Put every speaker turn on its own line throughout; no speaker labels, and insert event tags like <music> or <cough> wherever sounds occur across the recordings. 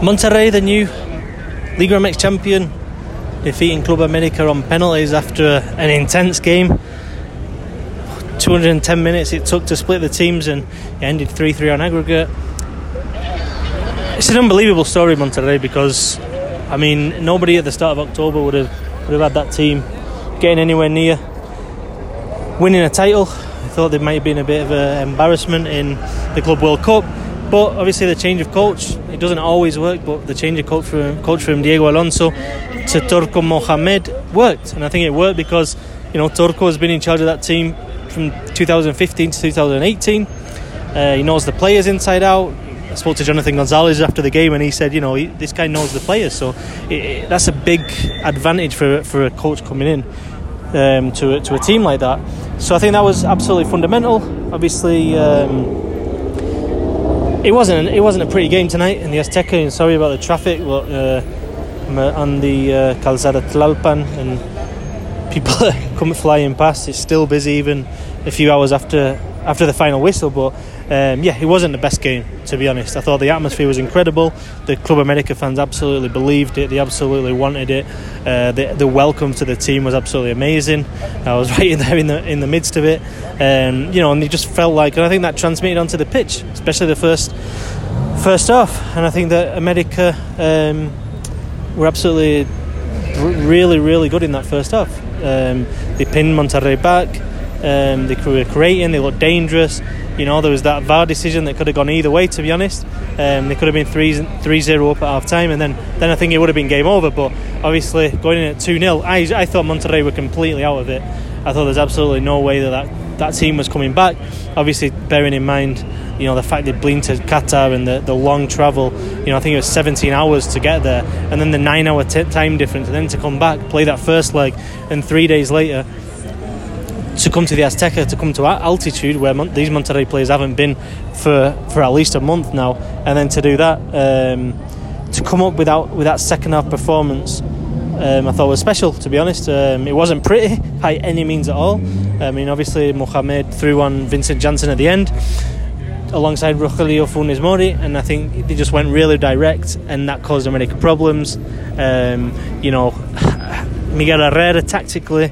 Monterrey, the new Liga MX champion, defeating Club America on penalties after an intense game. 210 minutes it took to split the teams and it ended 3 3 on aggregate. It's an unbelievable story, Monterrey, because I mean, nobody at the start of October would have, would have had that team getting anywhere near winning a title. I thought there might have been a bit of an embarrassment in the Club World Cup. But obviously, the change of coach, it doesn't always work, but the change of coach from, coach from Diego Alonso to Turco Mohamed worked. And I think it worked because, you know, Turco has been in charge of that team from 2015 to 2018. Uh, he knows the players inside out. I spoke to Jonathan Gonzalez after the game, and he said, you know, he, this guy knows the players, so it, it, that's a big advantage for for a coach coming in um, to to a team like that. So I think that was absolutely fundamental. Obviously. Um, it wasn't it wasn't a pretty game tonight in the Azteca. And sorry about the traffic, but uh, on the uh, Calzada Tlalpan and people <laughs> come flying past. It's still busy even a few hours after after the final whistle. But um, yeah, it wasn't the best game to be honest. I thought the atmosphere was incredible. The Club America fans absolutely believed it. They absolutely wanted it. Uh, the, the welcome to the team was absolutely amazing. I was <laughs> right in there in the in the midst of it. Um, you know, and they just felt like, and I think that transmitted onto the pitch, especially the first first half. And I think that America um, were absolutely really, really good in that first half. Um, they pinned Monterrey back. Um, they were creating. They looked dangerous. You know, there was that VAR decision that could have gone either way. To be honest, um, they could have been 3 3 0 up at half time, and then, then I think it would have been game over. But obviously, going in at 2 0, I, I thought Monterrey were completely out of it. I thought there's absolutely no way that, that that team was coming back. Obviously, bearing in mind, you know, the fact they'd been to Qatar and the, the long travel. You know, I think it was 17 hours to get there, and then the nine-hour t- time difference, and then to come back, play that first leg, and three days later to come to the Azteca, to come to altitude where Mon- these Monterrey players haven't been for, for at least a month now, and then to do that, um, to come up without with that second half performance, um, I thought was special. To be honest, um, it wasn't pretty <laughs> by any means at all. I mean, obviously Mohamed threw on Vincent Janssen at the end. Alongside Rogelio Funes Mori, and I think they just went really direct, and that caused America problems. Um, you know, <laughs> Miguel Herrera tactically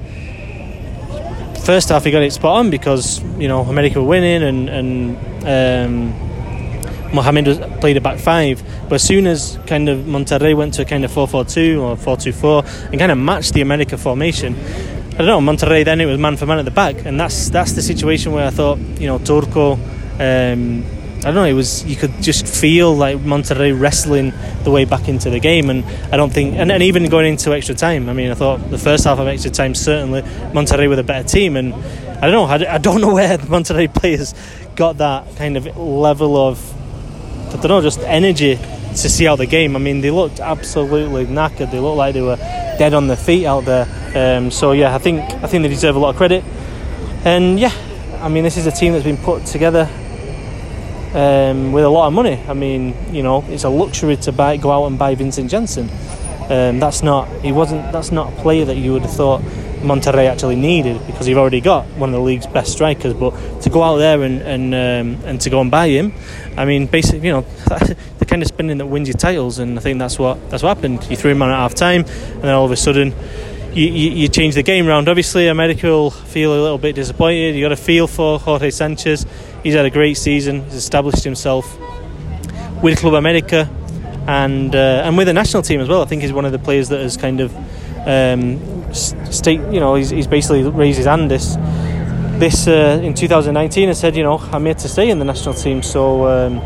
first half he got it spot on because you know America were winning and and um, Mohamed played a back five. But as soon as kind of Monterrey went to kind of 4-4-2 or 4-2-4 and kind of matched the America formation, I don't know Monterrey then it was man for man at the back, and that's that's the situation where I thought you know Turco. Um, I don't know. It was you could just feel like Monterrey wrestling the way back into the game, and I don't think, and, and even going into extra time. I mean, I thought the first half of extra time certainly Monterrey with a better team, and I don't know. I, I don't <laughs> know where the Monterrey players got that kind of level of I don't know, just energy to see out the game. I mean, they looked absolutely knackered. They looked like they were dead on their feet out there. Um, so yeah, I think I think they deserve a lot of credit. And yeah, I mean, this is a team that's been put together um, with a lot of money. I mean, you know, it's a luxury to buy, go out and buy Vincent Janssen. Um, that's not he wasn't that's not a player that you would have thought Monterrey actually needed because you've already got one of the league's best strikers. But to go out there and and um, and to go and buy him, I mean, basically, you know, <laughs> the kind of spending that wins you titles, and I think that's what that's what happened. You threw him on at half time, and then all of a sudden. You, you, you change the game round. Obviously, America will feel a little bit disappointed. You got to feel for Jorge Sanchez. He's had a great season. He's established himself with Club America and uh, and with the national team as well. I think he's one of the players that has kind of um, state. You know, he's, he's basically raised his hand this this uh, in 2019 and said, you know, I'm here to stay in the national team. So um,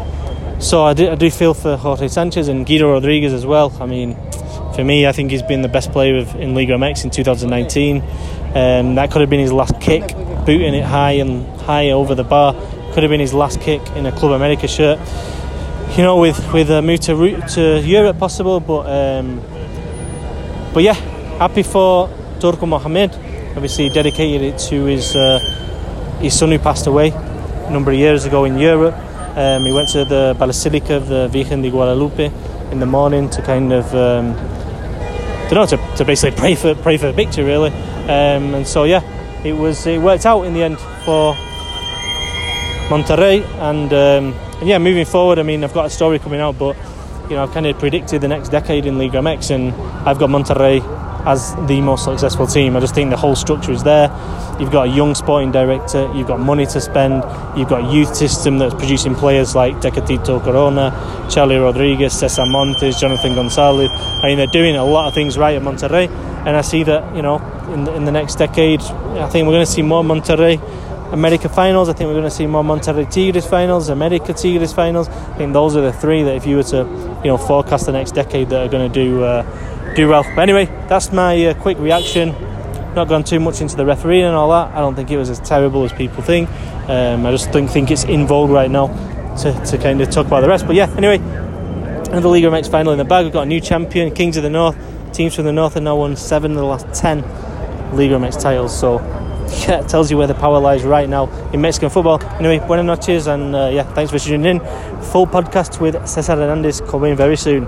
so I do, I do feel for Jorge Sanchez and Guido Rodriguez as well. I mean, for me, I think he's been the best player of, in Liga MX in 2019. Um, that could have been his last kick, booting it high and high over the bar. Could have been his last kick in a Club America shirt. You know, with with a move to, to Europe possible, but um, but yeah, happy for Turco Mohamed. Obviously, dedicated it to his uh, his son who passed away a number of years ago in Europe. Um, he went to the Basilica of the Virgen de Guadalupe in the morning to kind of um, don't know to, to basically pray for pray for victory really. Um, and so yeah, it was it worked out in the end for Monterrey and, um, and yeah, moving forward. I mean, I've got a story coming out, but you know, I've kind of predicted the next decade in Liga MX, and I've got Monterrey as the most successful team. I just think the whole structure is there. You've got a young sporting director, you've got money to spend, you've got a youth system that's producing players like Tecatito Corona, Charlie Rodriguez, Cesar Montes, Jonathan Gonzalez. I mean, they're doing a lot of things right at Monterrey, and I see that, you know, in the, in the next decade, I think we're going to see more Monterrey America finals. I think we're going to see more Monterrey Tigres finals, America Tigres finals. I think those are the three that if you were to, you know, forecast the next decade that are going to do uh, do well. But anyway, that's my uh, quick reaction. Not gone too much into the refereeing and all that. I don't think it was as terrible as people think. Um, I just don't think it's in vogue right now to, to kind of talk about the rest. But yeah, anyway, another Liga MX final in the bag. We've got a new champion, Kings of the North. Teams from the North have now won seven of the last ten Liga MX titles. So <laughs> yeah, it tells you where the power lies right now in Mexican football. Anyway, buenas noches, and uh, yeah, thanks for tuning in. Full podcast with Cesar Hernandez coming very soon.